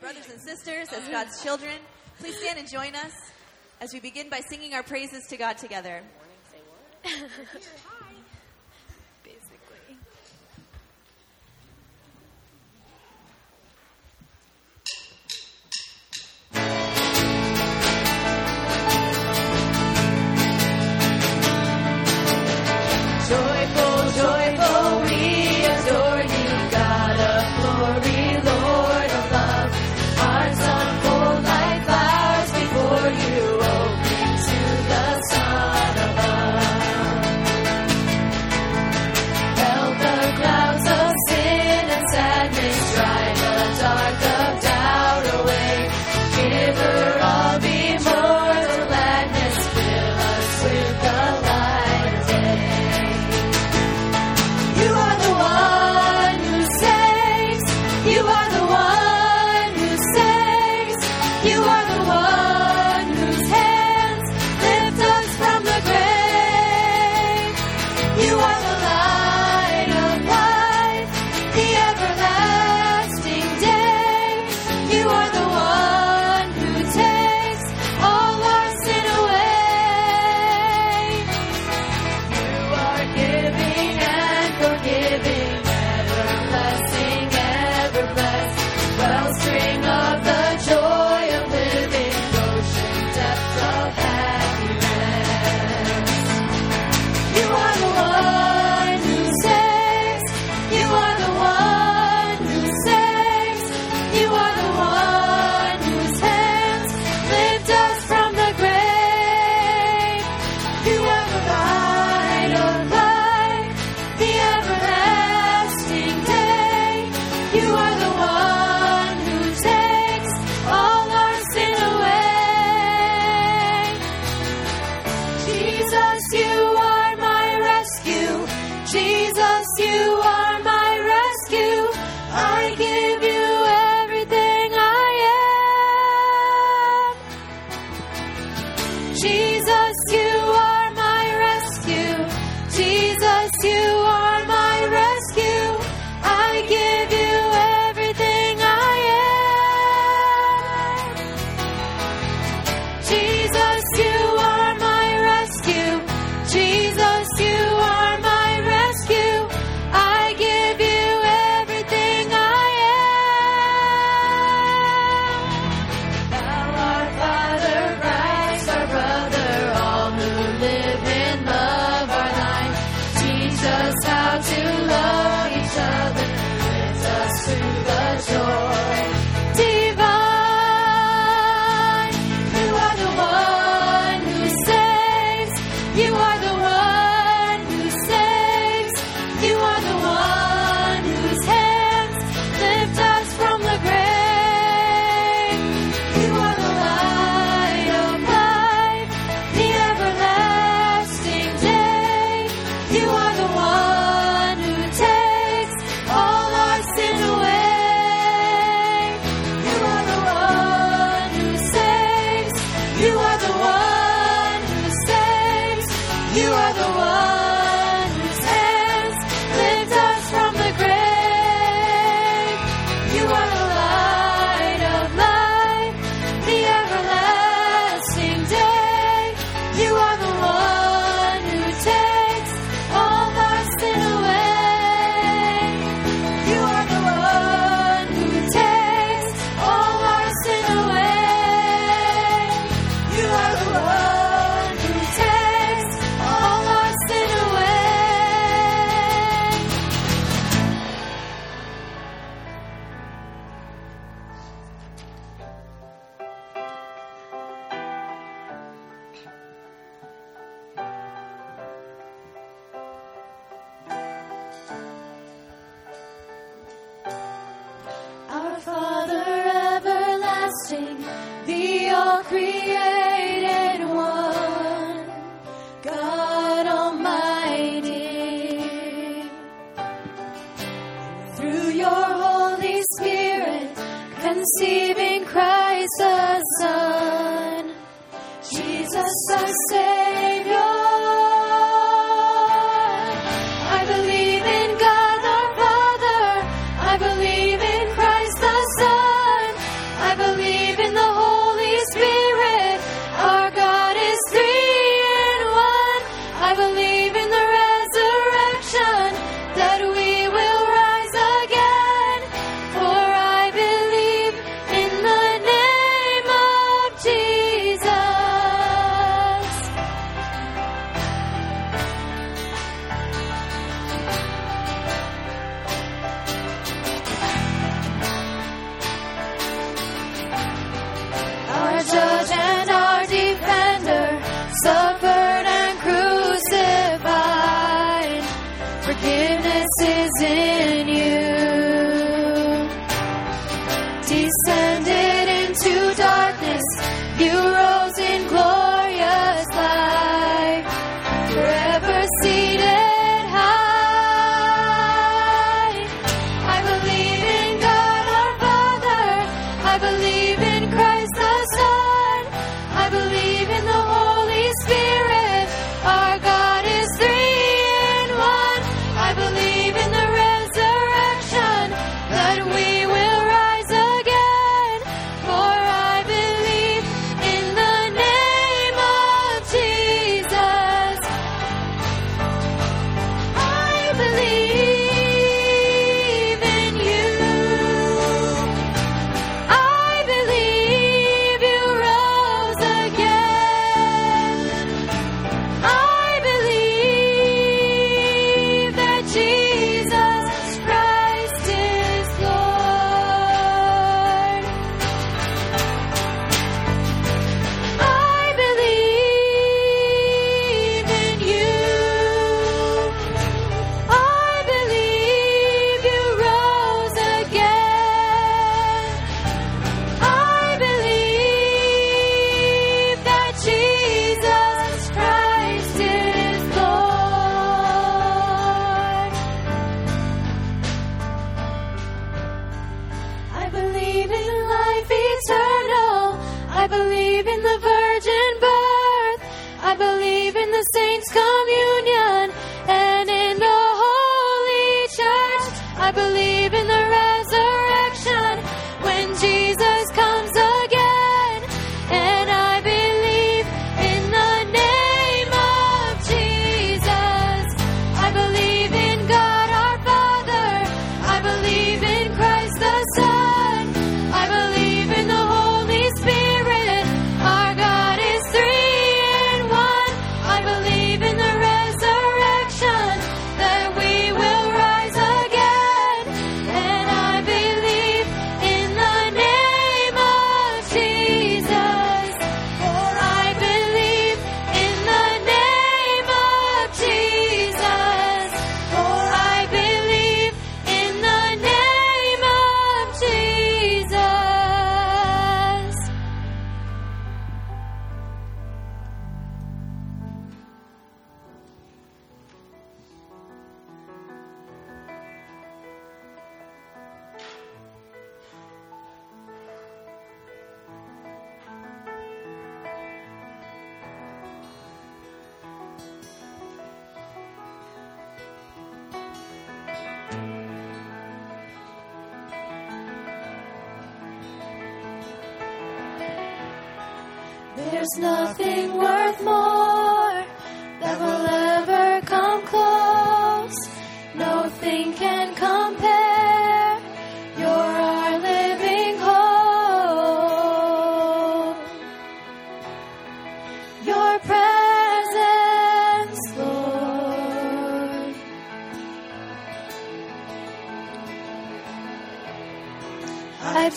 brothers and sisters, as God's children. Please stand and join us as we begin by singing our praises to God together.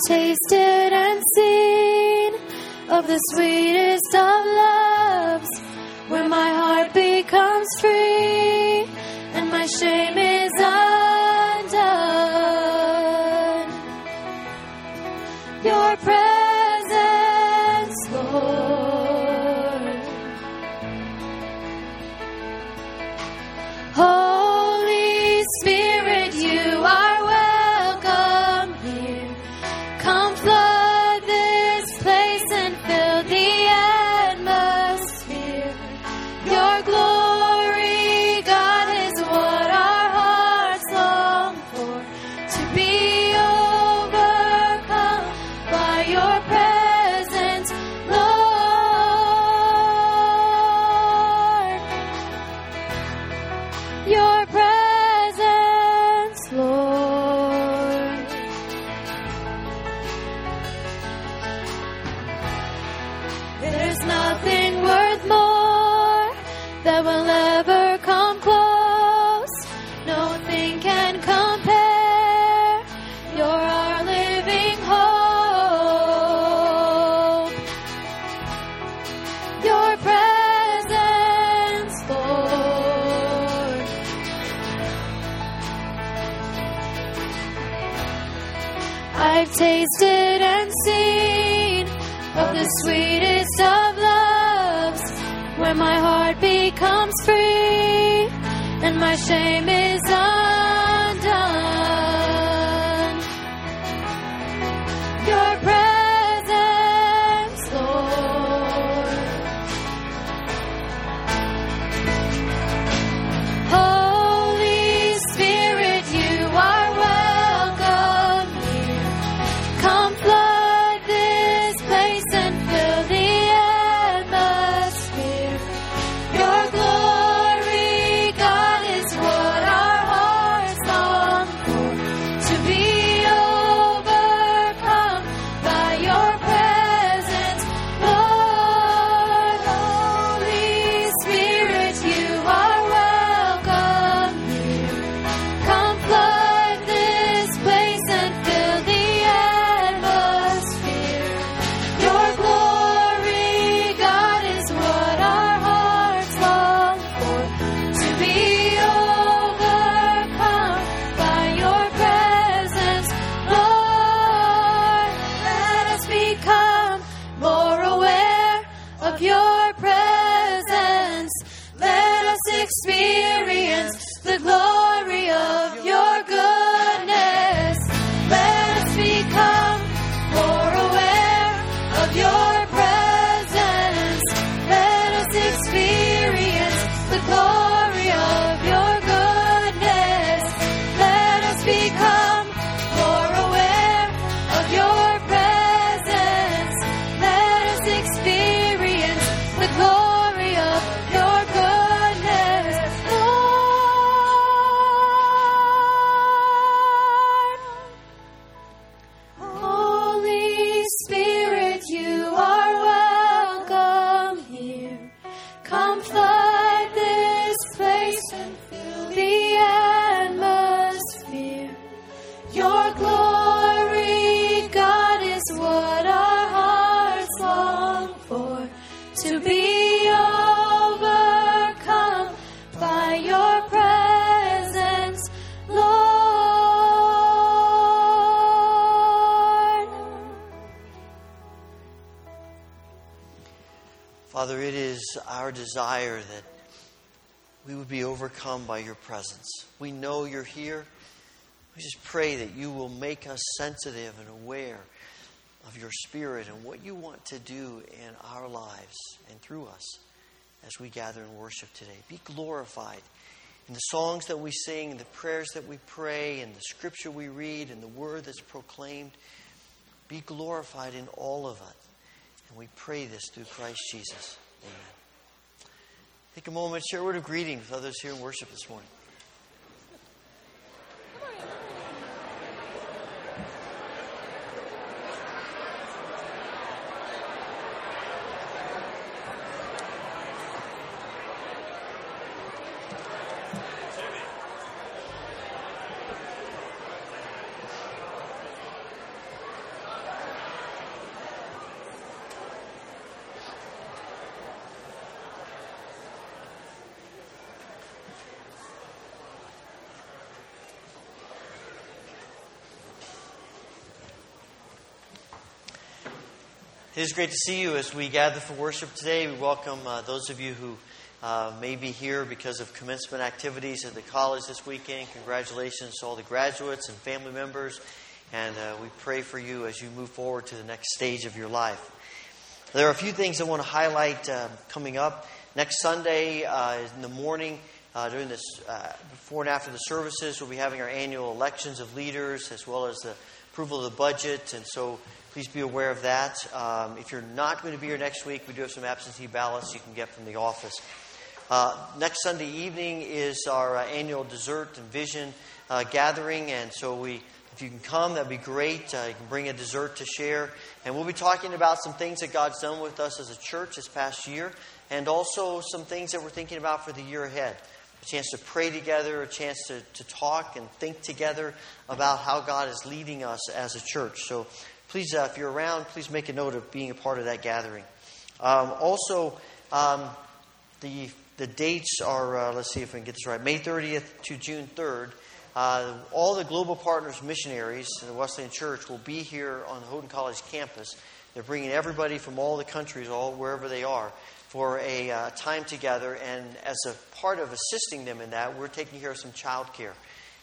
tasted and seen of the sweetest of loves, shame by your presence. We know you're here. We just pray that you will make us sensitive and aware of your spirit and what you want to do in our lives and through us as we gather and worship today. Be glorified in the songs that we sing, the prayers that we pray, and the scripture we read, and the word that's proclaimed. Be glorified in all of it. And we pray this through Christ Jesus. Amen. Take a moment, share a word of greeting with others here in worship this morning. It is great to see you as we gather for worship today. We welcome uh, those of you who uh, may be here because of commencement activities at the college this weekend. Congratulations to all the graduates and family members. And uh, we pray for you as you move forward to the next stage of your life. There are a few things I want to highlight uh, coming up. Next Sunday uh, in the morning, uh, during this, before and after the services, we'll be having our annual elections of leaders as well as the approval of the budget. And so please be aware of that. Um, if you're not going to be here next week, we do have some absentee ballots you can get from the office. Uh, next Sunday evening is our uh, annual dessert and vision uh, gathering, and so we, if you can come, that'd be great. Uh, you can bring a dessert to share, and we'll be talking about some things that God's done with us as a church this past year, and also some things that we're thinking about for the year ahead. A chance to pray together, a chance to, to talk and think together about how God is leading us as a church. So please, uh, if you're around, please make a note of being a part of that gathering. Um, also, um, the the dates are, uh, let's see if we can get this right, May 30th to June 3rd. uh, all the Global Partners missionaries in the Wesleyan Church will be here on the Houghton College campus. They're bringing everybody from all the countries, all wherever they are, for a uh, time together. And as a part of assisting them in that, we're taking care of some child care.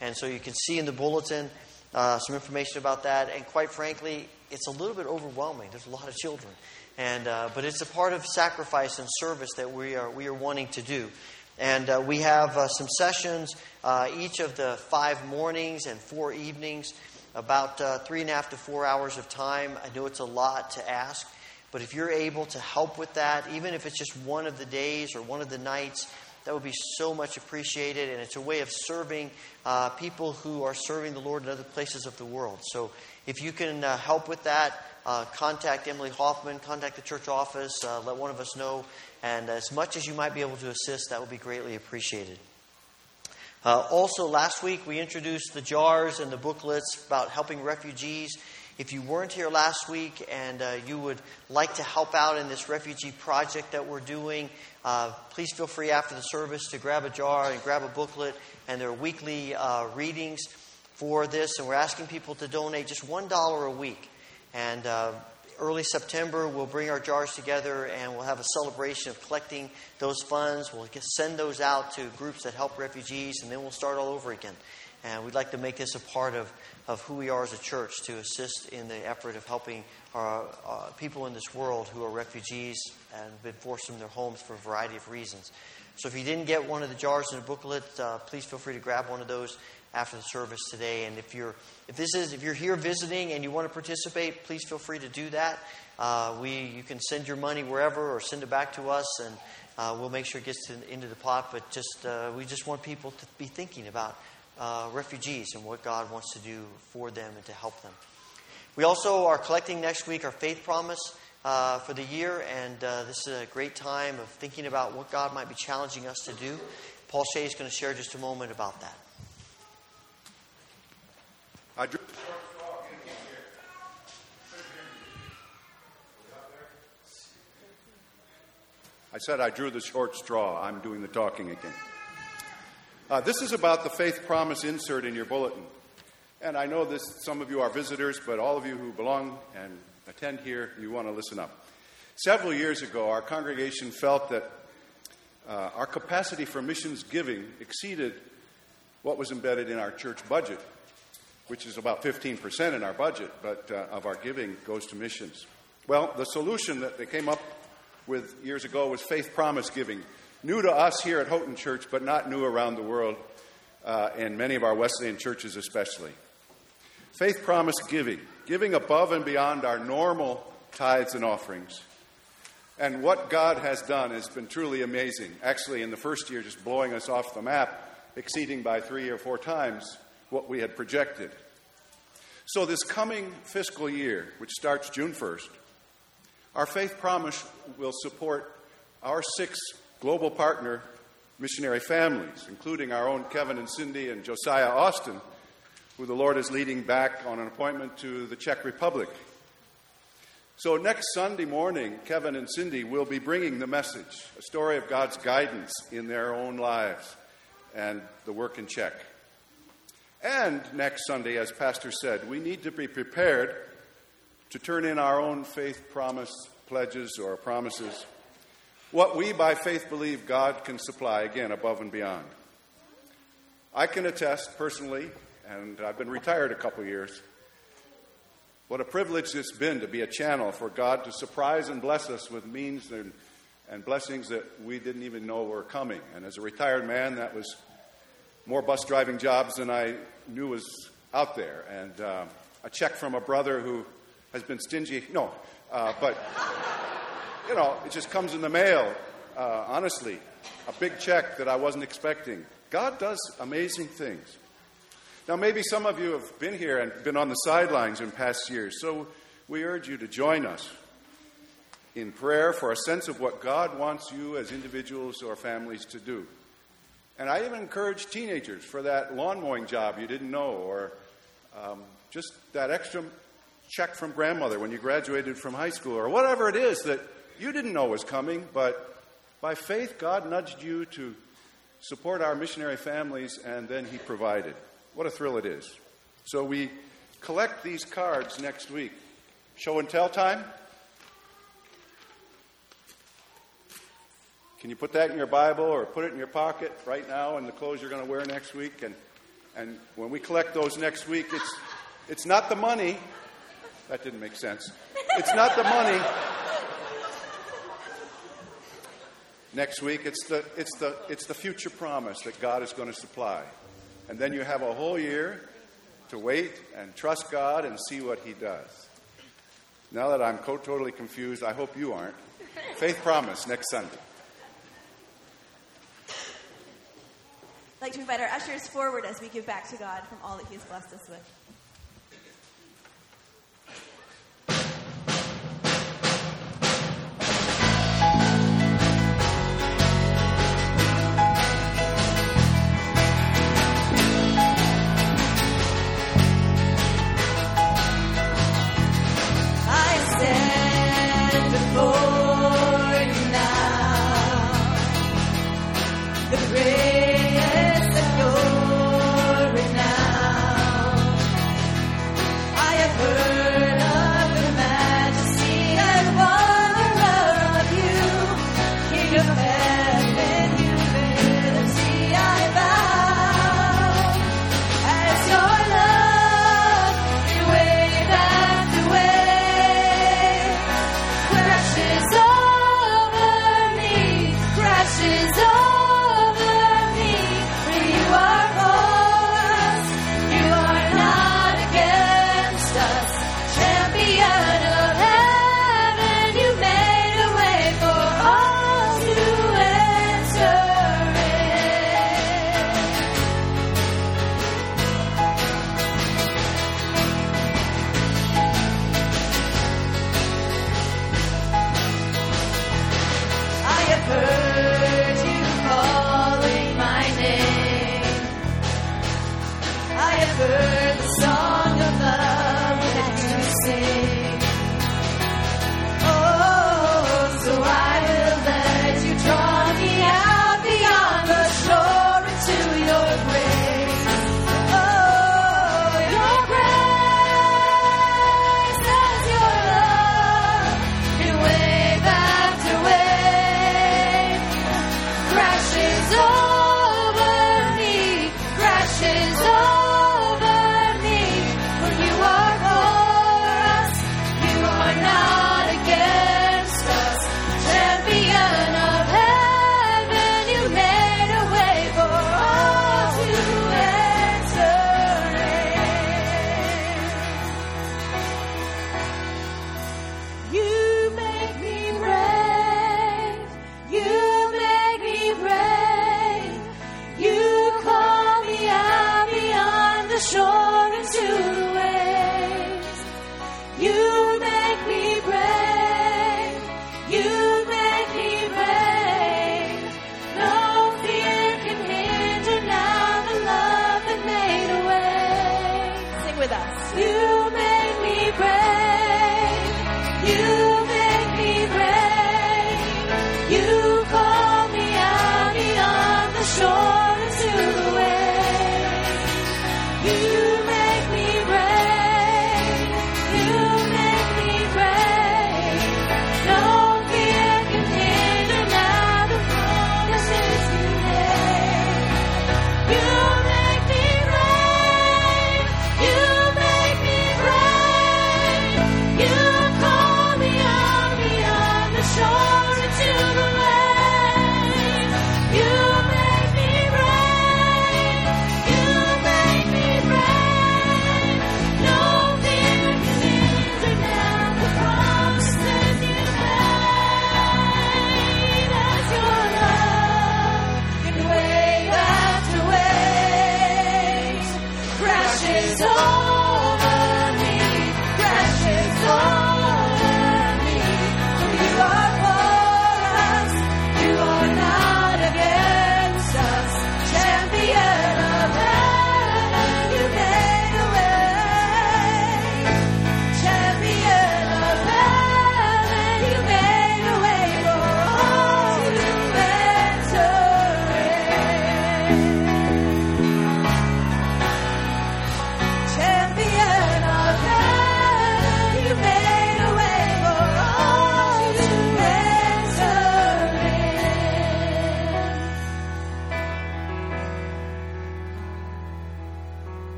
And so you can see in the bulletin uh, some information about that. And quite frankly, it's a little bit overwhelming. There's a lot of children. And, uh, but it's a part of sacrifice and service that we are, we are wanting to do. And uh, we have uh, some sessions uh, each of the five mornings and four evenings, about uh, three and a half to four hours of time. I know it's a lot to ask, but if you're able to help with that, even if it's just one of the days or one of the nights, that would be so much appreciated. And it's a way of serving uh, people who are serving the Lord in other places of the world. So if you can uh, help with that, uh, contact Emily Hoffman, contact the church office, uh, let one of us know. And as much as you might be able to assist, that would be greatly appreciated. Uh, also, last week we introduced the jars and the booklets about helping refugees. If you weren't here last week and uh, you would like to help out in this refugee project that we're doing, uh, please feel free after the service to grab a jar and grab a booklet. And there are weekly uh, readings for this. And we're asking people to donate just $1 a week. And uh, early September, we'll bring our jars together and we'll have a celebration of collecting those funds. We'll send those out to groups that help refugees, and then we'll start all over again. And we'd like to make this a part of, of who we are as a church to assist in the effort of helping our, uh, people in this world who are refugees and been forced from their homes for a variety of reasons. So if you didn't get one of the jars in the booklet, uh, please feel free to grab one of those after the service today. And if you're if this is if you're here visiting and you want to participate, please feel free to do that. Uh, we you can send your money wherever or send it back to us, and uh, we'll make sure it gets to, into the pot. But just uh, we just want people to be thinking about uh, refugees and what God wants to do for them and to help them. We also are collecting next week our faith promise. Uh, for the year, and uh, this is a great time of thinking about what God might be challenging us to do. Paul Shea is going to share just a moment about that. I drew. I said I drew the short straw. I'm doing the talking again. Uh, this is about the faith promise insert in your bulletin. And I know this, some of you are visitors, but all of you who belong and attend here, you want to listen up. Several years ago, our congregation felt that uh, our capacity for missions giving exceeded what was embedded in our church budget which is about 15% in our budget, but uh, of our giving goes to missions. Well, the solution that they came up with years ago was faith promise giving. New to us here at Houghton Church, but not new around the world, uh, and many of our Wesleyan churches especially. Faith promise giving, giving above and beyond our normal tithes and offerings. And what God has done has been truly amazing. Actually, in the first year, just blowing us off the map, exceeding by three or four times what we had projected. So, this coming fiscal year, which starts June 1st, our faith promise will support our six global partner missionary families, including our own Kevin and Cindy and Josiah Austin, who the Lord is leading back on an appointment to the Czech Republic. So, next Sunday morning, Kevin and Cindy will be bringing the message, a story of God's guidance in their own lives and the work in Czech. And next Sunday, as Pastor said, we need to be prepared to turn in our own faith promise pledges or promises, what we by faith believe God can supply, again, above and beyond. I can attest personally, and I've been retired a couple years, what a privilege it's been to be a channel for God to surprise and bless us with means and, and blessings that we didn't even know were coming. And as a retired man, that was more bus driving jobs than I knew was out there. And uh, a check from a brother who has been stingy. No, uh, but, you know, it just comes in the mail, uh, honestly. A big check that I wasn't expecting. God does amazing things. Now, maybe some of you have been here and been on the sidelines in past years, so we urge you to join us in prayer for a sense of what God wants you as individuals or families to do. And I even encourage teenagers for that lawn mowing job you didn't know, or um, just that extra check from grandmother when you graduated from high school, or whatever it is that you didn't know was coming, but by faith, God nudged you to support our missionary families, and then He provided. What a thrill it is. So we collect these cards next week. Show and tell time? Can you put that in your Bible or put it in your pocket right now in the clothes you're going to wear next week? And, and when we collect those next week, it's, it's not the money. That didn't make sense. It's not the money. Next week, it's the, it's, the, it's the future promise that God is going to supply. And then you have a whole year to wait and trust God and see what He does. Now that I'm totally confused, I hope you aren't. Faith promise next Sunday. I'd like to invite our ushers forward as we give back to God from all that He has blessed us with.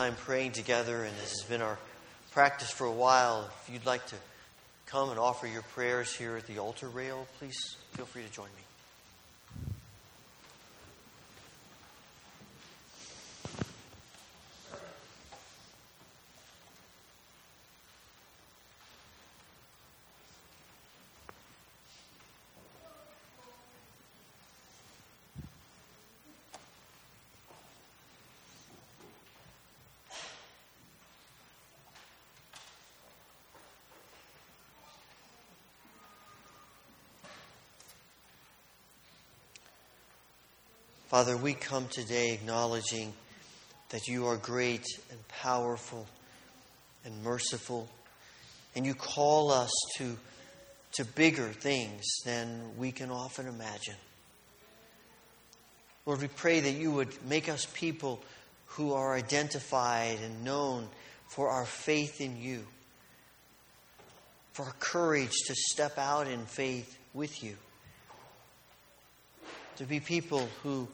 Time praying together, and this has been our practice for a while. If you'd like to come and offer your prayers here at the altar rail, please feel free to join me. Father, we come today acknowledging that you are great and powerful and merciful, and you call us to, to bigger things than we can often imagine. Lord, we pray that you would make us people who are identified and known for our faith in you, for our courage to step out in faith with you to be people who,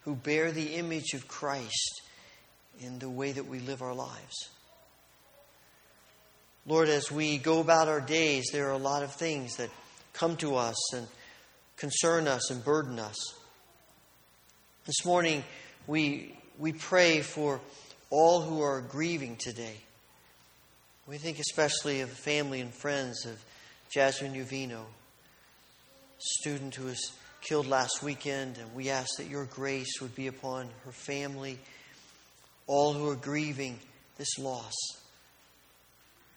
who bear the image of Christ in the way that we live our lives. Lord, as we go about our days, there are a lot of things that come to us and concern us and burden us. This morning, we, we pray for all who are grieving today. We think especially of family and friends of Jasmine Uvino, student who is killed last weekend, and we ask that your grace would be upon her family, all who are grieving this loss.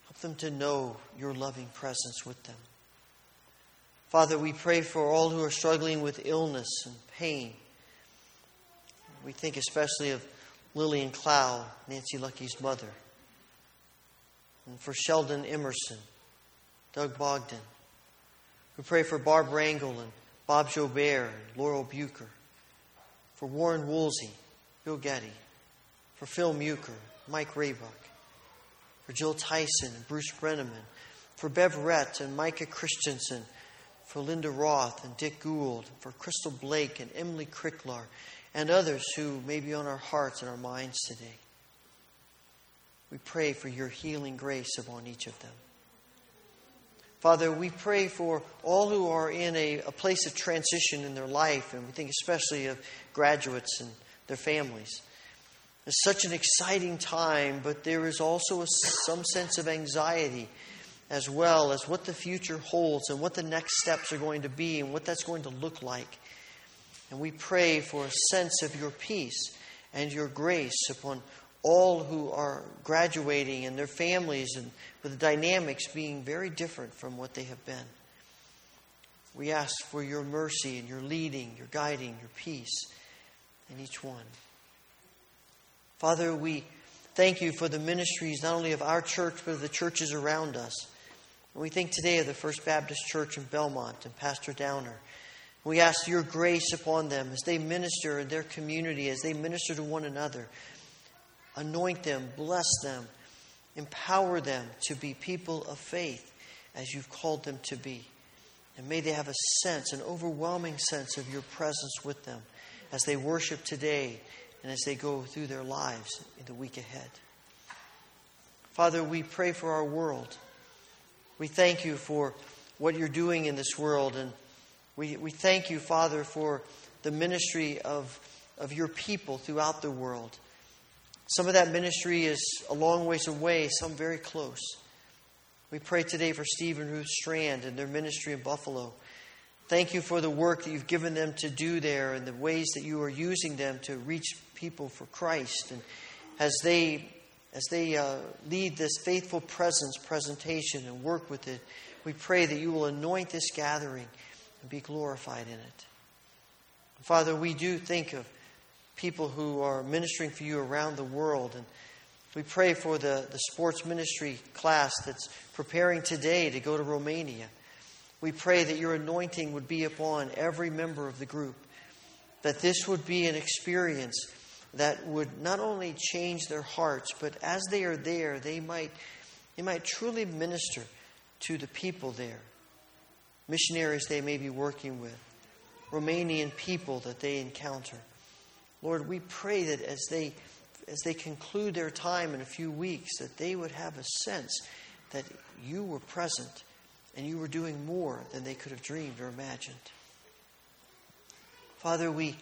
Help them to know your loving presence with them. Father, we pray for all who are struggling with illness and pain. We think especially of Lillian Clow, Nancy Lucky's mother, and for Sheldon Emerson, Doug Bogdan. We pray for Barb Rangel and Bob Jobert, Laurel Bucher, for Warren Woolsey, Bill Getty, for Phil Muker, Mike Raybuck, for Jill Tyson and Bruce Brenneman, for Bev Rett and Micah Christensen, for Linda Roth and Dick Gould, for Crystal Blake and Emily Cricklar, and others who may be on our hearts and our minds today. We pray for your healing grace upon each of them. Father, we pray for all who are in a, a, place of transition in their life, and we think especially of graduates and their families. It's such an exciting time, but there is also a, some sense of anxiety as well as what the future holds and what the next steps are going to be and what that's going to look like. And we pray for a sense of your peace and your grace upon all who are graduating and their families and with the dynamics being very different from what they have been. We ask for your mercy and your leading, your guiding, your peace in each one. Father, we thank you for the ministries not only of our church, but of the churches around us. And we think today of the First Baptist Church in Belmont and Pastor Downer. We ask your grace upon them as they minister in their community, as they minister to one another anoint them, bless them, empower them to be people of faith as you've called them to be. And may they have a sense, an overwhelming sense of your presence with them as they worship today and as they go through their lives in the week ahead. Father, we pray for our world. We thank you for what you're doing in this world. And we, we thank you, Father, for the ministry of, of your people throughout the world. Some of that ministry is a long ways away, some very close. We pray today for Steve and Ruth Strand and their ministry in Buffalo. Thank you for the work that you've given them to do there and the ways that you are using them to reach people for Christ. And as they as they uh, lead this faithful presence presentation and work with it, we pray that you will anoint this gathering and be glorified in it. Father, we do think of people who are ministering for you around the world. And we pray for the, the sports ministry class that's preparing today to go to Romania. We pray that your anointing would be upon every member of the group, that this would be an experience that would not only change their hearts, but as they are there, they might, they might truly minister to the people there, missionaries they may be working with, Romanian people that they encounter. Lord, we pray that as they as they conclude their time in a few weeks, that they would have a sense that you were present and you were doing more than they could have dreamed or imagined. Father, we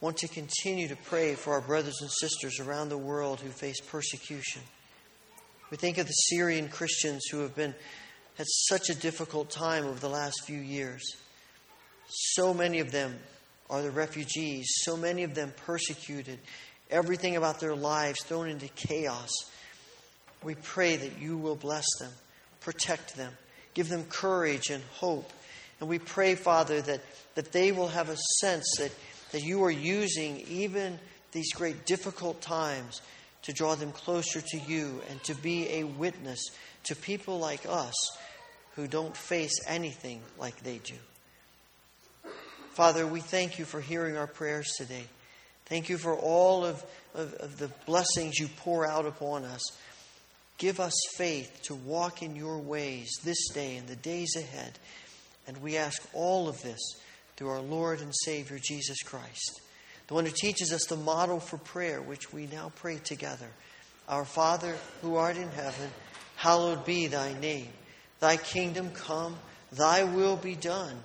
want to continue to pray for our brothers and sisters around the world who face persecution. We think of the Syrian Christians who have been had such a difficult time over the last few years. So many of them are the refugees, so many of them persecuted, everything about their lives thrown into chaos. We pray that you will bless them, protect them, give them courage and hope. And we pray, Father, that, that they will have a sense that, that you are using even these great difficult times to draw them closer to you and to be a witness to people like us who don't face anything like they do. Father, we thank you for hearing our prayers today. Thank you for all of, of, of, the blessings you pour out upon us. Give us faith to walk in your ways this day and the days ahead. And we ask all of this through our Lord and Savior, Jesus Christ, the one who teaches us the model for prayer, which we now pray together. Our Father, who art in heaven, hallowed be thy name. Thy kingdom come, thy will be done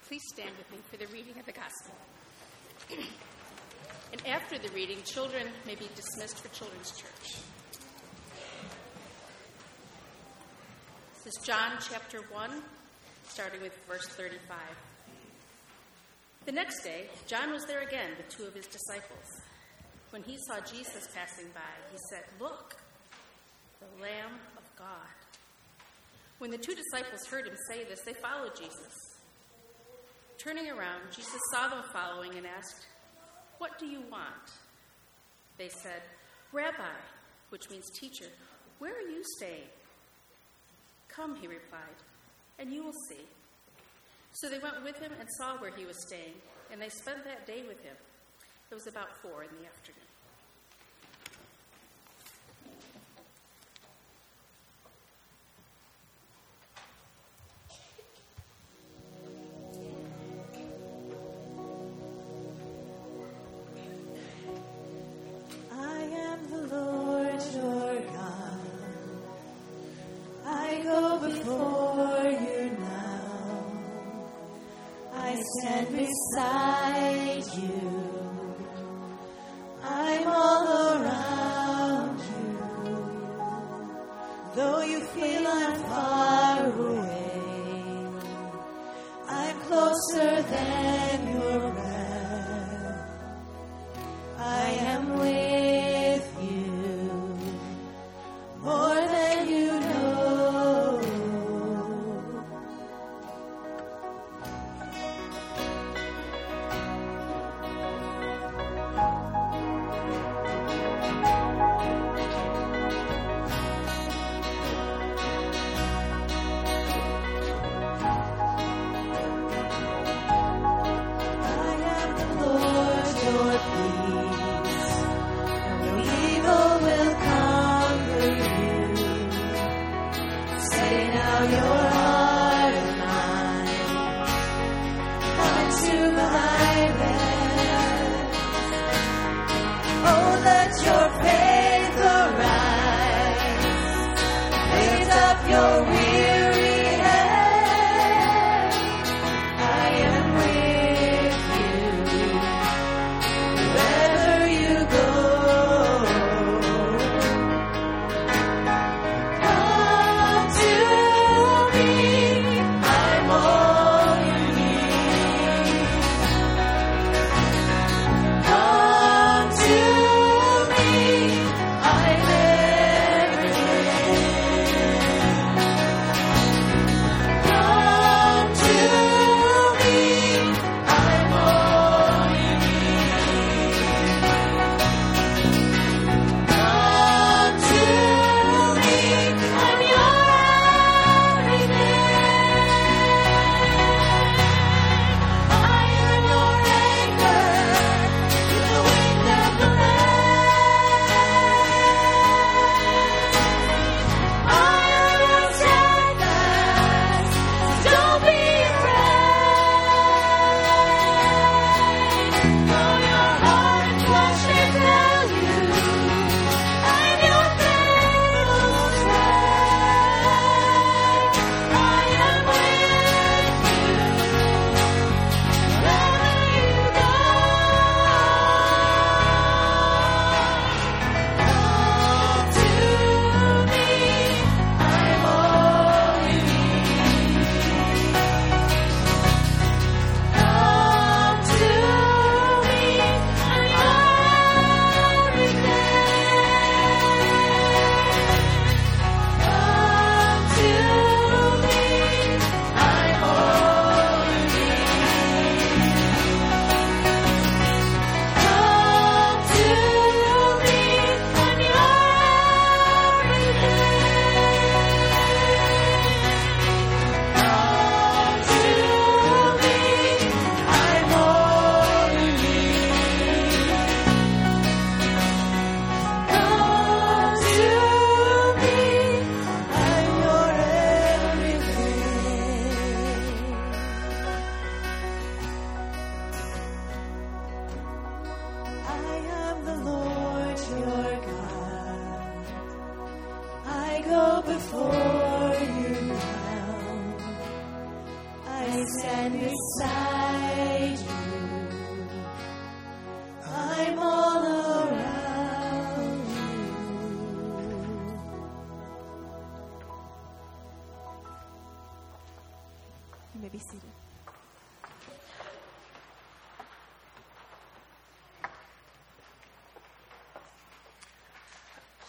Please stand with me for the reading of the Gospel. and after the reading, children may be dismissed for Children's Church. This is John chapter 1, starting with verse 35. The next day, John was there again with two of his disciples. When he saw Jesus passing by, he said, Look, the Lamb of God. When the two disciples heard him say this, they followed Jesus. Turning around, Jesus saw them following and asked, What do you want? They said, Rabbi, which means teacher, where are you staying? Come, he replied, and you will see. So they went with him and saw where he was staying, and they spent that day with him. It was about four in the afternoon.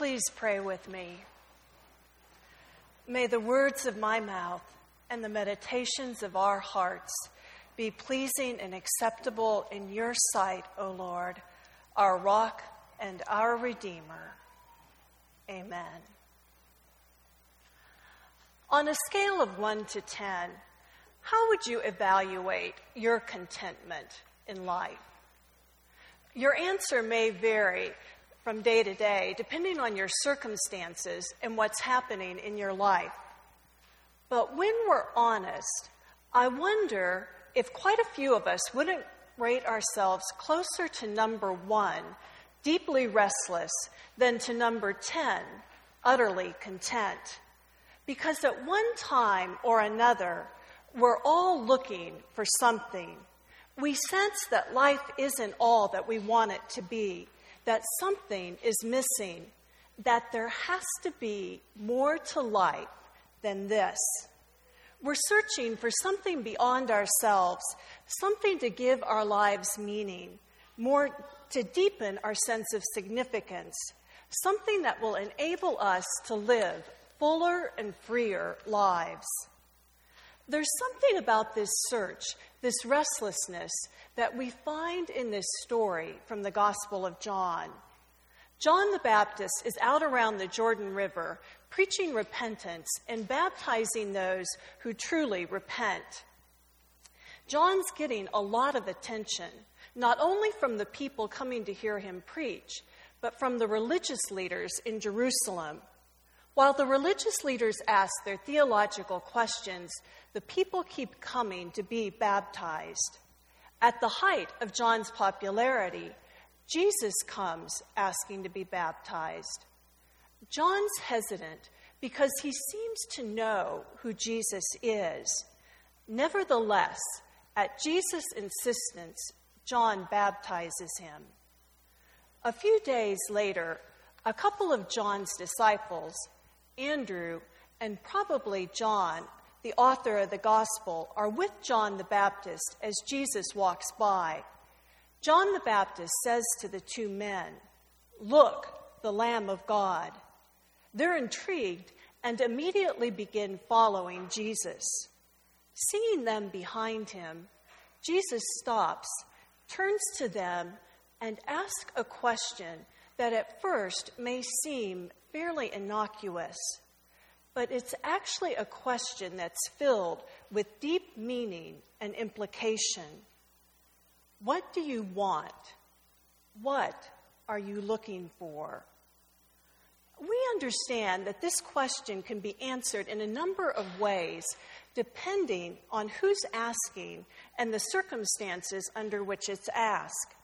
Please pray with me. May the words of my mouth and the meditations of our hearts be pleasing and acceptable in your sight, O Lord, our rock and our Redeemer. Amen. On a scale of 1 to 10, how would you evaluate your contentment in life? Your answer may vary from day to day, depending on your circumstances and what's happening in your life. But when we're honest, I wonder if quite a few of us wouldn't rate ourselves closer to number one, deeply restless, than to number 10, utterly content. Because at one time or another, we're all looking for something. We sense that life isn't all that we want it to be, that something is missing, that there has to be more to life than this. We're searching for something beyond ourselves, something to give our lives meaning, more to deepen our sense of significance, something that will enable us to live fuller and freer lives. There's something about this search, this restlessness, that we find in this story from the Gospel of John. John the Baptist is out around the Jordan River preaching repentance and baptizing those who truly repent. John's getting a lot of attention, not only from the people coming to hear him preach, but from the religious leaders in Jerusalem. While the religious leaders ask their theological questions, the people keep coming to be baptized. At the height of John's popularity, Jesus comes asking to be baptized. John's hesitant because he seems to know who Jesus is. Nevertheless, at Jesus' insistence, John baptizes him. A few days later, a couple of John's disciples, Andrew and probably John, the author of the gospel, are with John the Baptist as Jesus walks by. John the Baptist says to the two men, Look, the Lamb of God. They're intrigued and immediately begin following Jesus. Seeing them behind him, Jesus stops, turns to them, and asks a question that at first may seem fairly innocuous but it's actually a question that's filled with deep meaning and implication. What do you want? What are you looking for? We understand that this question can be answered in a number of ways depending on who's asking and the circumstances under which it's asked.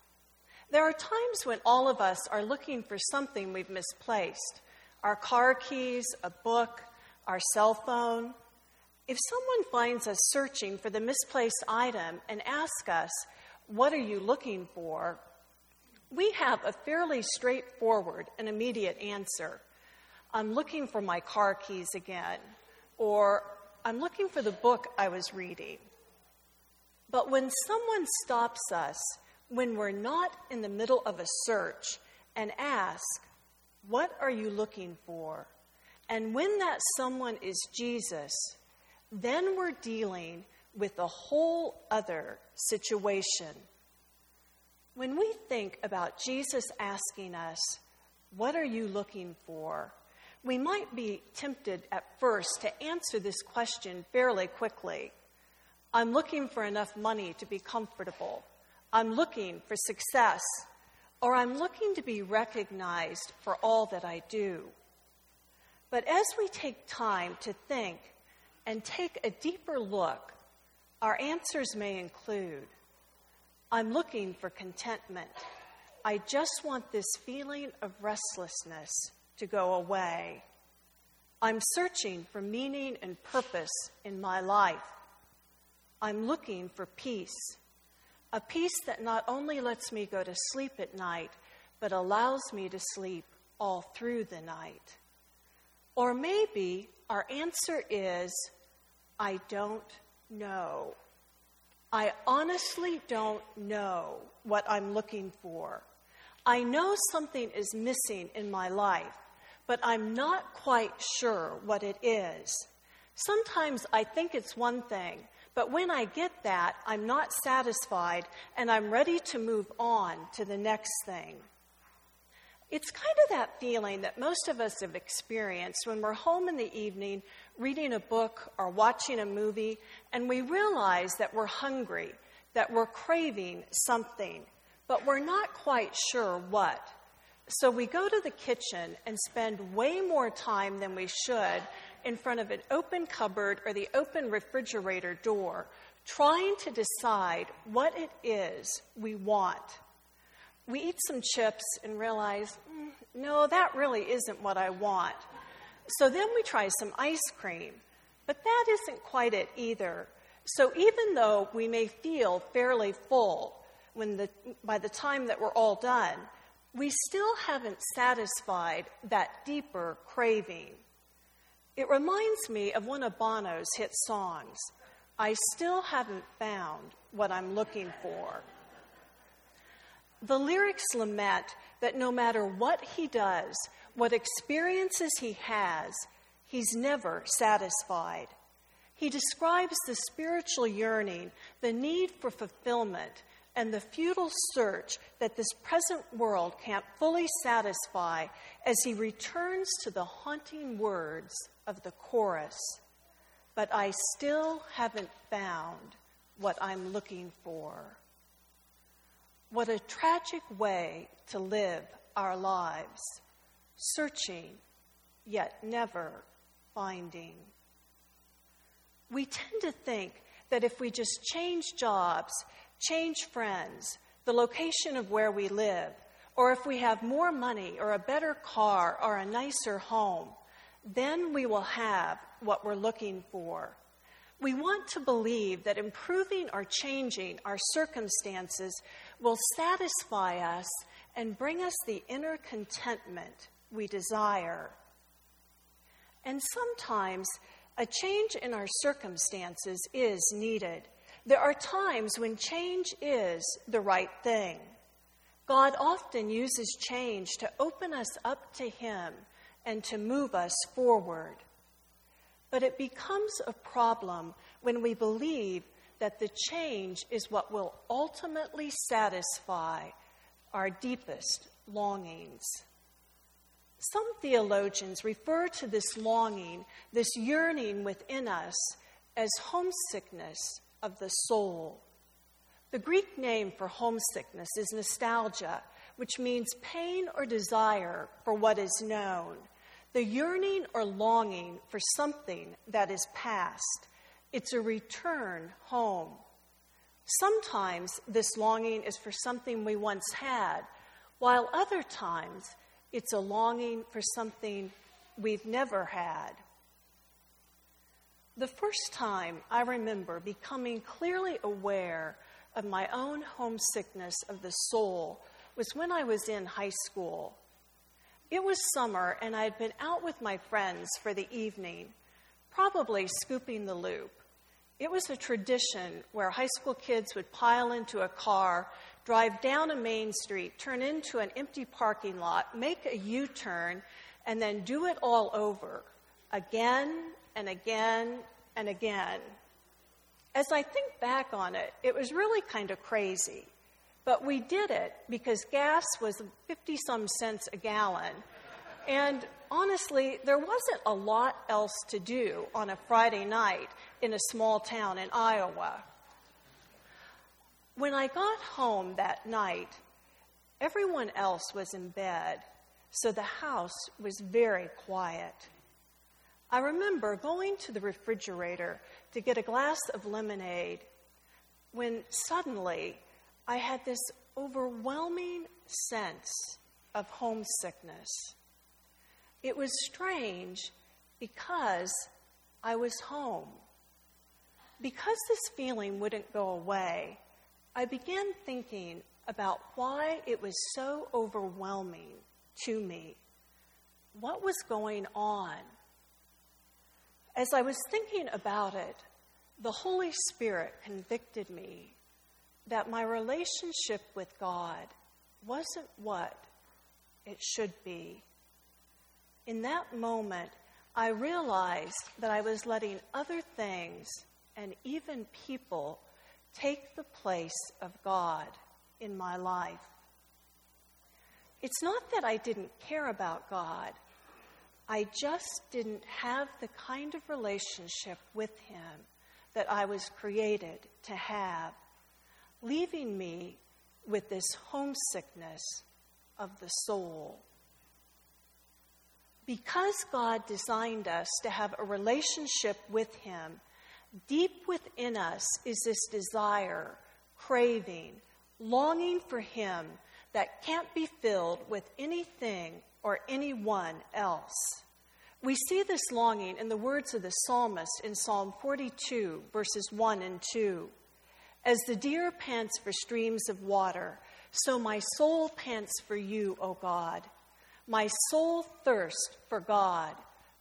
There are times when all of us are looking for something we've misplaced our car keys, a book, our cell phone. If someone finds us searching for the misplaced item and asks us, What are you looking for? we have a fairly straightforward and immediate answer. I'm looking for my car keys again, or I'm looking for the book I was reading. But when someone stops us when we're not in the middle of a search and ask, What are you looking for? And when that someone is Jesus, then we're dealing with a whole other situation. When we think about Jesus asking us, What are you looking for? we might be tempted at first to answer this question fairly quickly. I'm looking for enough money to be comfortable. I'm looking for success. Or I'm looking to be recognized for all that I do. But as we take time to think and take a deeper look, our answers may include I'm looking for contentment. I just want this feeling of restlessness to go away. I'm searching for meaning and purpose in my life. I'm looking for peace. A peace that not only lets me go to sleep at night, but allows me to sleep all through the night. Or maybe our answer is I don't know. I honestly don't know what I'm looking for. I know something is missing in my life, but I'm not quite sure what it is. Sometimes I think it's one thing, but when I get that, I'm not satisfied and I'm ready to move on to the next thing. It's kind of that feeling that most of us have experienced when we're home in the evening reading a book or watching a movie and we realize that we're hungry, that we're craving something, but we're not quite sure what. So we go to the kitchen and spend way more time than we should in front of an open cupboard or the open refrigerator door trying to decide what it is we want. We eat some chips and realize, mm, no, that really isn't what I want. So then we try some ice cream, but that isn't quite it either. So even though we may feel fairly full when the, by the time that we're all done, we still haven't satisfied that deeper craving. It reminds me of one of Bono's hit songs, I Still Haven't Found What I'm Looking For. The lyrics lament that no matter what he does, what experiences he has, he's never satisfied. He describes the spiritual yearning, the need for fulfillment, and the futile search that this present world can't fully satisfy as he returns to the haunting words of the chorus. But I still haven't found what I'm looking for. What a tragic way to live our lives, searching yet never finding. We tend to think that if we just change jobs, change friends, the location of where we live, or if we have more money or a better car or a nicer home, then we will have what we're looking for. We want to believe that improving or changing our circumstances will satisfy us and bring us the inner contentment we desire. And sometimes a change in our circumstances is needed. There are times when change is the right thing. God often uses change to open us up to Him and to move us forward. But it becomes a problem when we believe that the change is what will ultimately satisfy our deepest longings. Some theologians refer to this longing, this yearning within us, as homesickness of the soul. The Greek name for homesickness is nostalgia, which means pain or desire for what is known the yearning or longing for something that is past. It's a return home. Sometimes this longing is for something we once had, while other times it's a longing for something we've never had. The first time I remember becoming clearly aware of my own homesickness of the soul was when I was in high school. It was summer, and I had been out with my friends for the evening, probably scooping the loop. It was a tradition where high school kids would pile into a car, drive down a main street, turn into an empty parking lot, make a U turn, and then do it all over again and again and again. As I think back on it, it was really kind of crazy. But we did it because gas was 50 some cents a gallon. And honestly, there wasn't a lot else to do on a Friday night in a small town in Iowa. When I got home that night, everyone else was in bed, so the house was very quiet. I remember going to the refrigerator to get a glass of lemonade when suddenly I had this overwhelming sense of homesickness. It was strange because I was home. because this feeling wouldn't go away, I began thinking about why it was so overwhelming to me. What was going on? As I was thinking about it, the Holy Spirit convicted me that my relationship with God wasn't what it should be. In that moment, I realized that I was letting other things and even people take the place of God in my life. It's not that I didn't care about God, I just didn't have the kind of relationship with Him that I was created to have, leaving me with this homesickness of the soul. Because God designed us to have a relationship with Him, deep within us is this desire, craving, longing for Him that can't be filled with anything or anyone else. We see this longing in the words of the psalmist in Psalm 42, verses 1 and 2. As the deer pants for streams of water, so my soul pants for you, O God. My soul thirsts for God,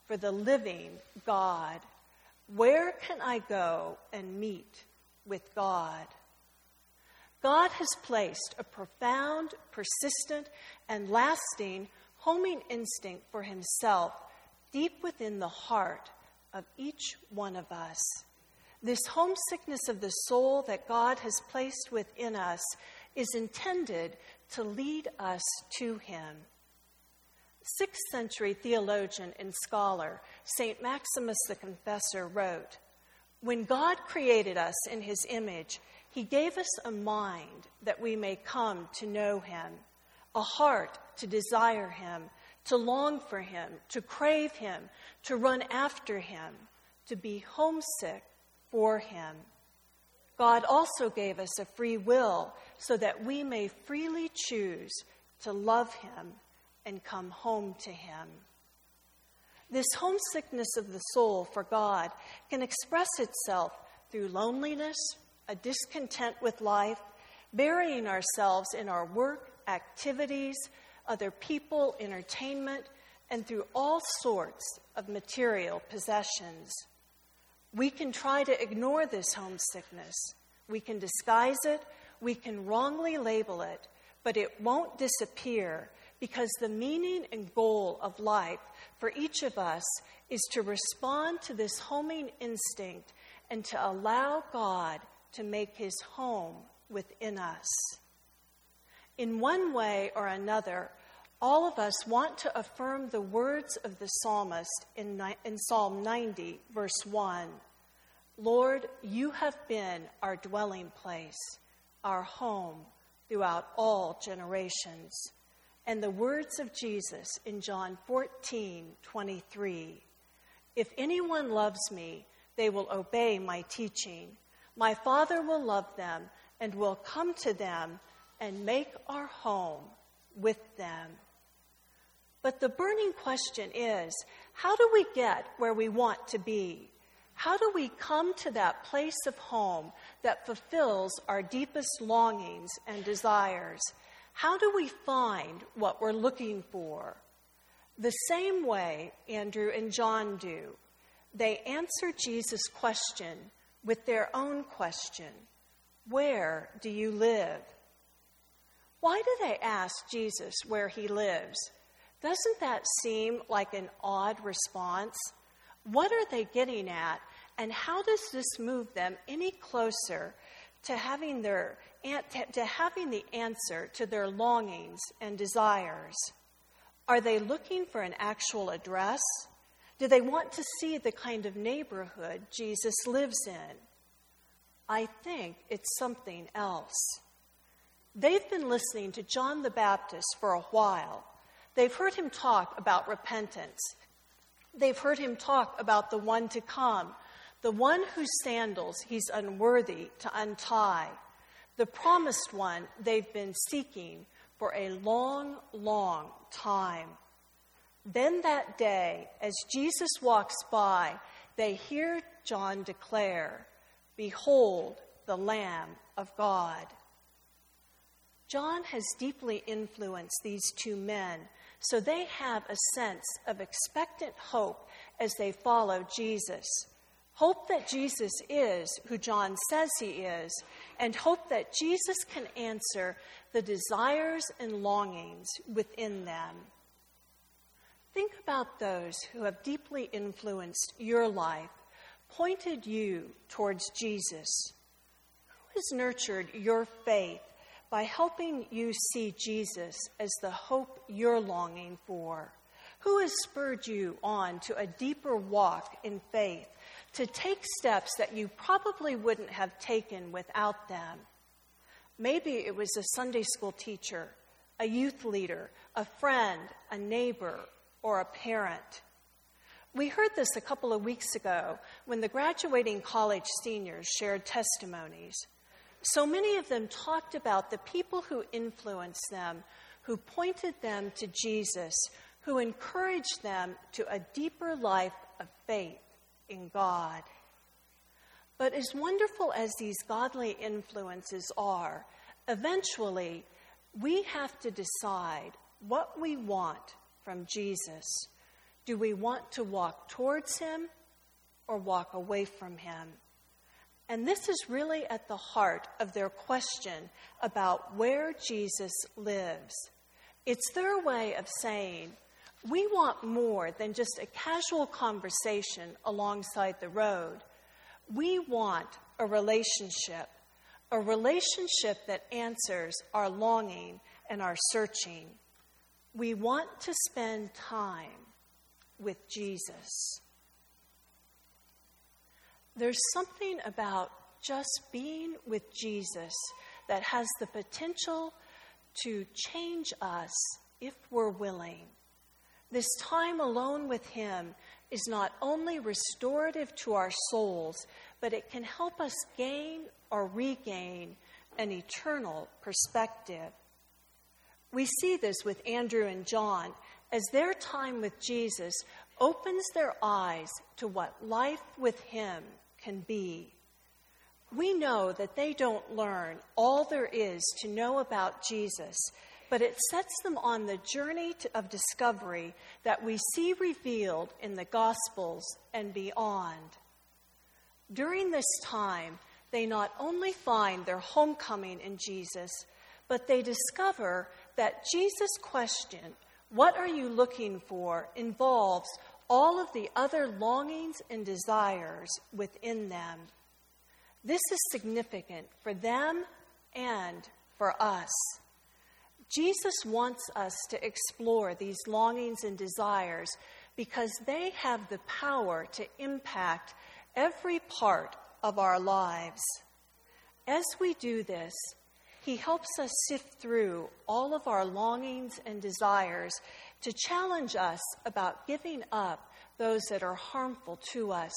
for the living God. Where can I go and meet with God? God has placed a profound, persistent, and lasting homing instinct for Himself deep within the heart of each one of us. This homesickness of the soul that God has placed within us is intended to lead us to Him. Sixth century theologian and scholar St. Maximus the Confessor wrote When God created us in His image, He gave us a mind that we may come to know Him, a heart to desire Him, to long for Him, to crave Him, to run after Him, to be homesick for Him. God also gave us a free will so that we may freely choose to love Him and come home to Him. This homesickness of the soul for God can express itself through loneliness, a discontent with life, burying ourselves in our work, activities, other people, entertainment, and through all sorts of material possessions. We can try to ignore this homesickness. We can disguise it. We can wrongly label it, but it won't disappear because the meaning and goal of life for each of us is to respond to this homing instinct and to allow God to make his home within us. In one way or another, all of us want to affirm the words of the psalmist in, in Psalm 90, verse 1 Lord, you have been our dwelling place, our home throughout all generations. And the words of Jesus in John 14, 23 If anyone loves me, they will obey my teaching. My Father will love them and will come to them and make our home with them. But the burning question is how do we get where we want to be? How do we come to that place of home that fulfills our deepest longings and desires? How do we find what we're looking for? The same way Andrew and John do. They answer Jesus' question with their own question Where do you live? Why do they ask Jesus where he lives? Doesn't that seem like an odd response? What are they getting at, and how does this move them any closer to having, their, to having the answer to their longings and desires? Are they looking for an actual address? Do they want to see the kind of neighborhood Jesus lives in? I think it's something else. They've been listening to John the Baptist for a while They've heard him talk about repentance. They've heard him talk about the one to come, the one whose sandals he's unworthy to untie, the promised one they've been seeking for a long, long time. Then that day, as Jesus walks by, they hear John declare, Behold the Lamb of God. John has deeply influenced these two men, so they have a sense of expectant hope as they follow Jesus. Hope that Jesus is who John says he is, and hope that Jesus can answer the desires and longings within them. Think about those who have deeply influenced your life, pointed you towards Jesus. Who has nurtured your faith by helping you see Jesus as the hope you're longing for? Who has spurred you on to a deeper walk in faith, to take steps that you probably wouldn't have taken without them? Maybe it was a Sunday school teacher, a youth leader, a friend, a neighbor, or a parent. We heard this a couple of weeks ago when the graduating college seniors shared testimonies. So many of them talked about the people who influenced them, who pointed them to Jesus, who encouraged them to a deeper life of faith in God. But as wonderful as these godly influences are, eventually we have to decide what we want from Jesus. Do we want to walk towards him or walk away from him? And this is really at the heart of their question about where Jesus lives. It's their way of saying, we want more than just a casual conversation alongside the road. We want a relationship, a relationship that answers our longing and our searching. We want to spend time with Jesus. There's something about just being with Jesus that has the potential to change us if we're willing. This time alone with Him is not only restorative to our souls, but it can help us gain or regain an eternal perspective. We see this with Andrew and John as their time with Jesus opens their eyes to what life with Him can be. We know that they don't learn all there is to know about Jesus, but it sets them on the journey of discovery that we see revealed in the Gospels and beyond. During this time, they not only find their homecoming in Jesus, but they discover that Jesus' question, What are you looking for? involves all of the other longings and desires within them. This is significant for them and for us. Jesus wants us to explore these longings and desires because they have the power to impact every part of our lives. As we do this, He helps us sift through all of our longings and desires to challenge us about giving up those that are harmful to us,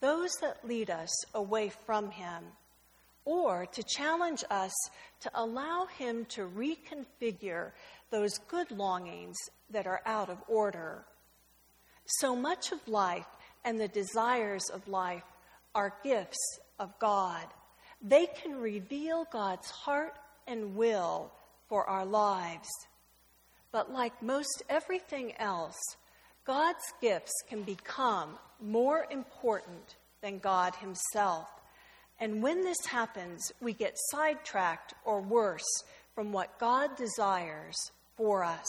those that lead us away from Him, or to challenge us to allow Him to reconfigure those good longings that are out of order. So much of life and the desires of life are gifts of God. They can reveal God's heart and will for our lives. But like most everything else, God's gifts can become more important than God Himself. And when this happens, we get sidetracked or worse from what God desires for us.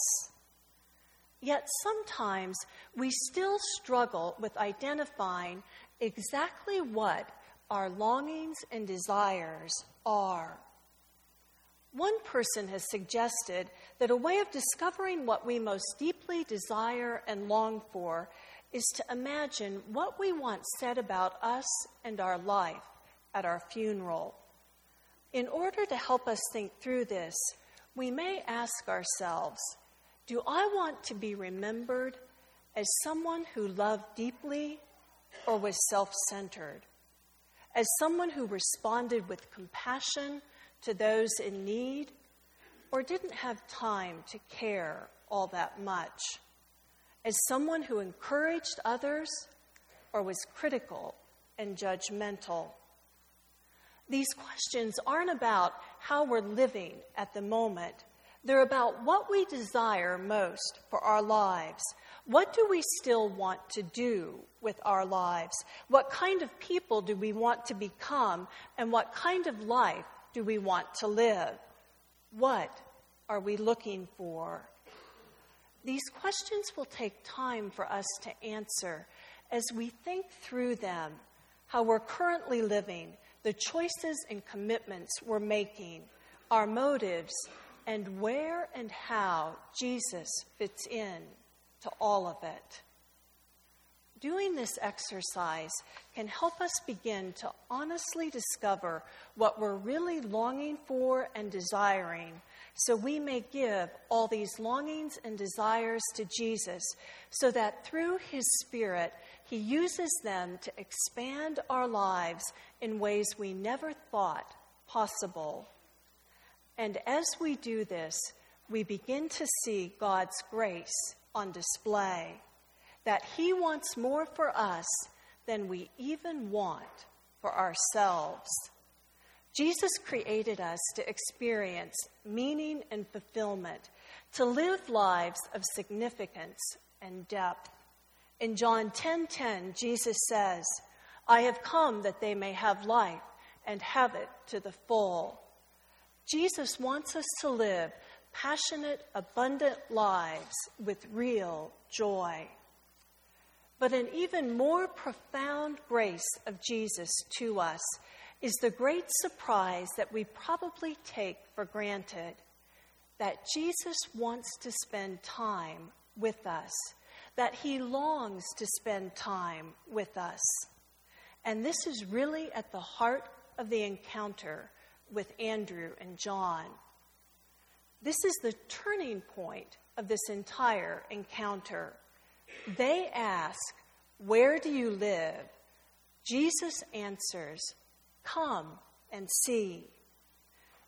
Yet sometimes we still struggle with identifying exactly what our longings and desires are. One person has suggested that a way of discovering what we most deeply desire and long for is to imagine what we want said about us and our life at our funeral. In order to help us think through this, we may ask ourselves Do I want to be remembered as someone who loved deeply or was self centered? As someone who responded with compassion? to those in need or didn't have time to care all that much, as someone who encouraged others or was critical and judgmental. These questions aren't about how we're living at the moment. They're about what we desire most for our lives. What do we still want to do with our lives? What kind of people do we want to become? And what kind of life do we want to live? What are we looking for? These questions will take time for us to answer as we think through them, how we're currently living, the choices and commitments we're making, our motives, and where and how Jesus fits in to all of it. Doing this exercise can help us begin to honestly discover what we're really longing for and desiring, so we may give all these longings and desires to Jesus, so that through His Spirit, He uses them to expand our lives in ways we never thought possible. And as we do this, we begin to see God's grace on display, that He wants more for us than we even want for ourselves. Jesus created us to experience meaning and fulfillment, to live lives of significance and depth. In John 10:10, 10, 10, Jesus says, "I have come that they may have life and have it to the full." Jesus wants us to live passionate, abundant lives with real joy. But an even more profound grace of Jesus to us is the great surprise that we probably take for granted that Jesus wants to spend time with us, that he longs to spend time with us. And this is really at the heart of the encounter with Andrew and John. This is the turning point of this entire encounter. They ask, Where do you live? Jesus answers, Come and see.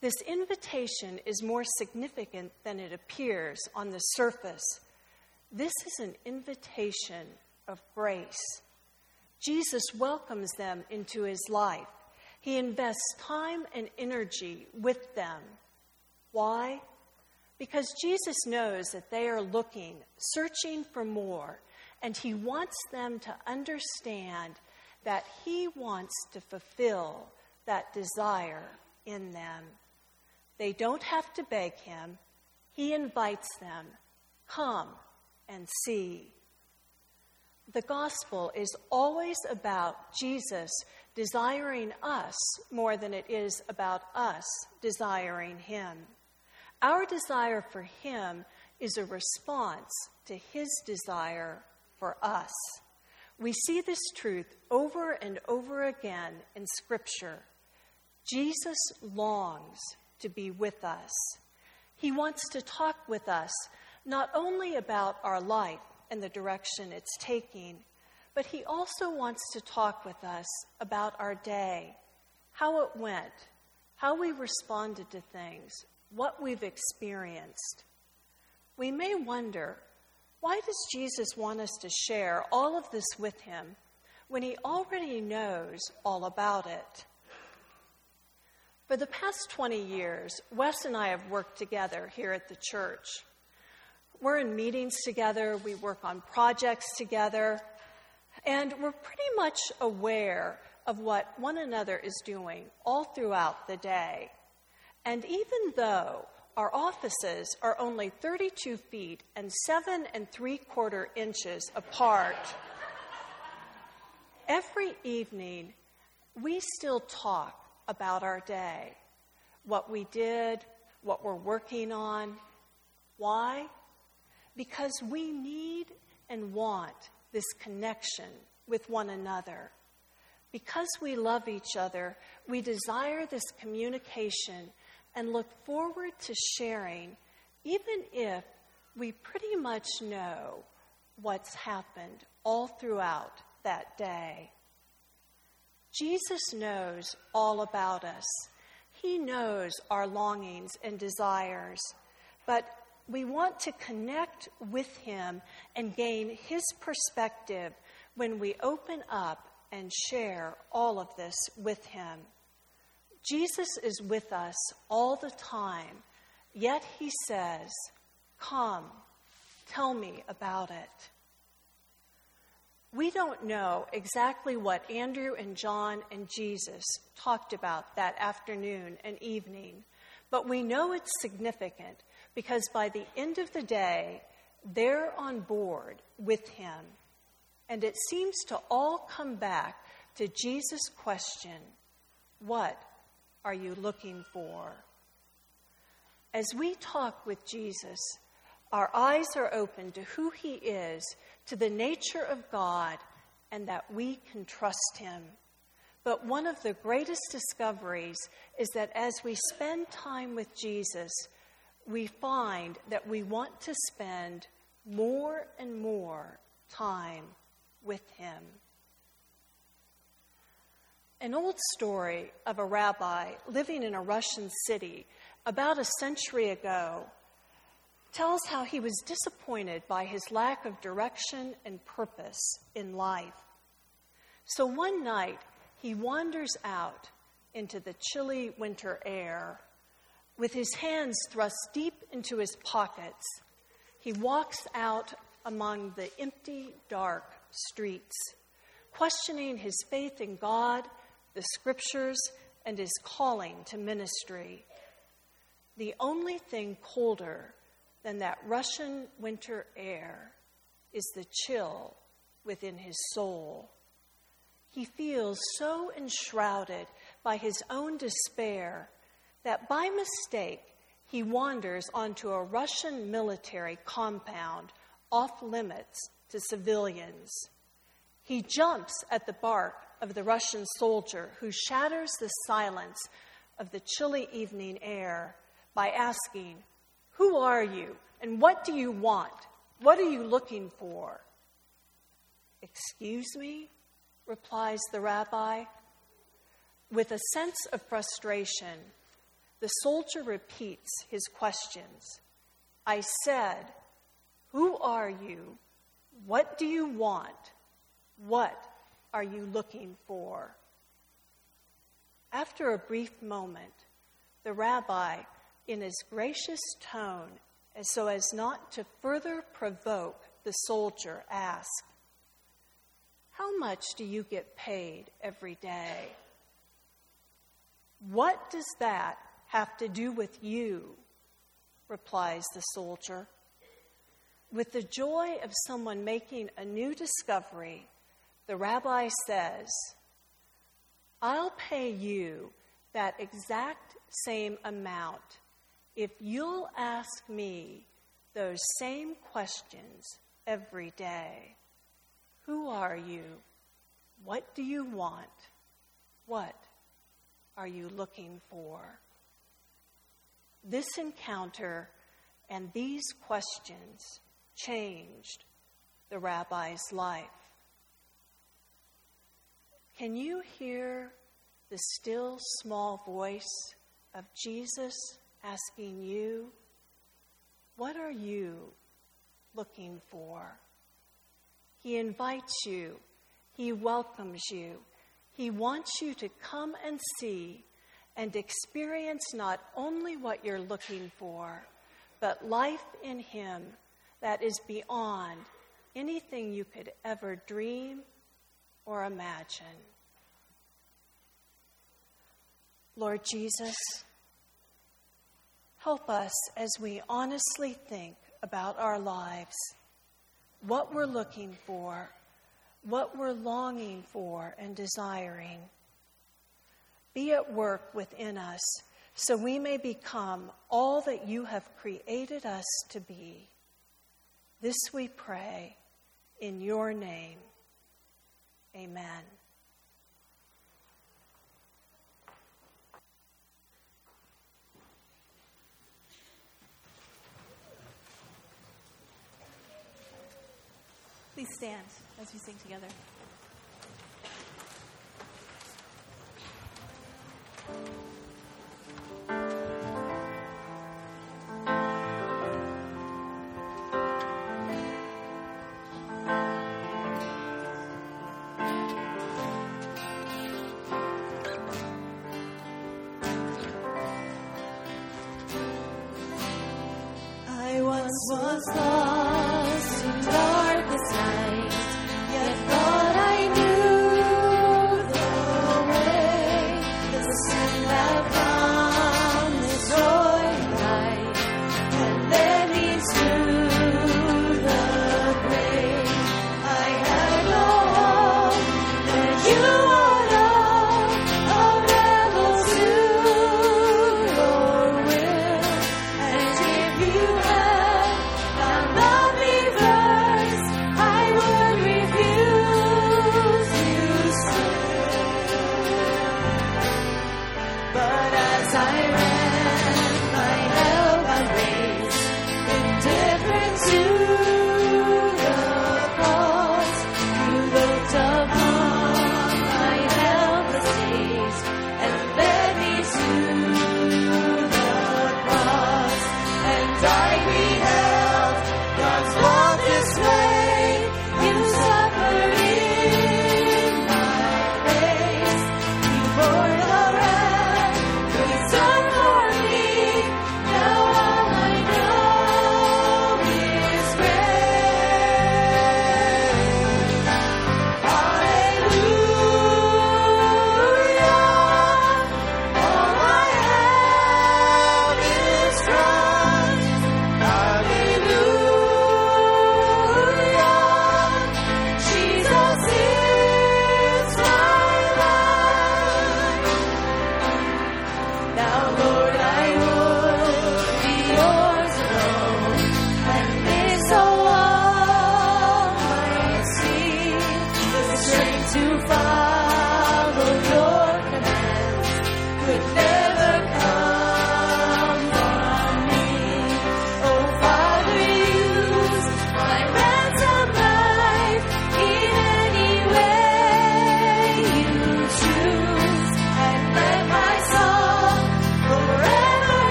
This invitation is more significant than it appears on the surface. This is an invitation of grace. Jesus welcomes them into his life. He invests time and energy with them. Why? Because Jesus knows that they are looking, searching for more, and he wants them to understand that he wants to fulfill that desire in them. They don't have to beg him, he invites them come and see. The gospel is always about Jesus desiring us more than it is about us desiring him. Our desire for Him is a response to His desire for us. We see this truth over and over again in Scripture. Jesus longs to be with us. He wants to talk with us not only about our life and the direction it's taking, but He also wants to talk with us about our day, how it went, how we responded to things, what we've experienced, we may wonder why does Jesus want us to share all of this with him when he already knows all about it? For the past 20 years, Wes and I have worked together here at the church. We're in meetings together, we work on projects together, and we're pretty much aware of what one another is doing all throughout the day. And even though our offices are only 32 feet and seven and three quarter inches apart, every evening we still talk about our day, what we did, what we're working on. Why? Because we need and want this connection with one another. Because we love each other, we desire this communication and look forward to sharing, even if we pretty much know what's happened all throughout that day. Jesus knows all about us. He knows our longings and desires, but we want to connect with Him and gain His perspective when we open up and share all of this with Him. Jesus is with us all the time, yet he says, Come, tell me about it. We don't know exactly what Andrew and John and Jesus talked about that afternoon and evening, but we know it's significant because by the end of the day, they're on board with him. And it seems to all come back to Jesus' question What are you looking for? As we talk with Jesus, our eyes are open to who he is, to the nature of God, and that we can trust him. But one of the greatest discoveries is that as we spend time with Jesus, we find that we want to spend more and more time with him. An old story of a rabbi living in a Russian city about a century ago tells how he was disappointed by his lack of direction and purpose in life. So one night, he wanders out into the chilly winter air with his hands thrust deep into his pockets. He walks out among the empty, dark streets, questioning his faith in God, the scriptures, and his calling to ministry. The only thing colder than that Russian winter air is the chill within his soul. He feels so enshrouded by his own despair that by mistake he wanders onto a Russian military compound off limits to civilians. He jumps at the bark of the Russian soldier who shatters the silence of the chilly evening air by asking, Who are you and what do you want? What are you looking for? Excuse me, replies the rabbi. With a sense of frustration, the soldier repeats his questions. I said, Who are you? What do you want? What are you looking for? After a brief moment, the rabbi, in his gracious tone, so as not to further provoke the soldier, asked, How much do you get paid every day? What does that have to do with you? replies the soldier. With the joy of someone making a new discovery, the rabbi says, I'll pay you that exact same amount if you'll ask me those same questions every day. Who are you? What do you want? What are you looking for? This encounter and these questions changed the rabbi's life. Can you hear the still small voice of Jesus asking you, What are you looking for? He invites you, He welcomes you, He wants you to come and see and experience not only what you're looking for, but life in Him that is beyond anything you could ever dream or imagine. Lord Jesus, help us as we honestly think about our lives, what we're looking for, what we're longing for and desiring. Be at work within us so we may become all that you have created us to be. This we pray in your name. Amen. Please stand as we sing together.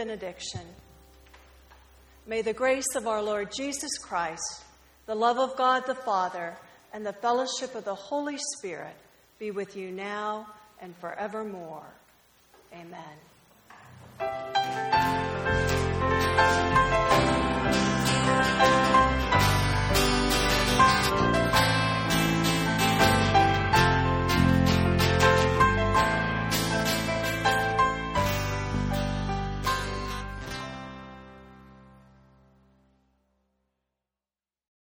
benediction. May the grace of our Lord Jesus Christ, the love of God the Father, and the fellowship of the Holy Spirit be with you now and forevermore. Amen.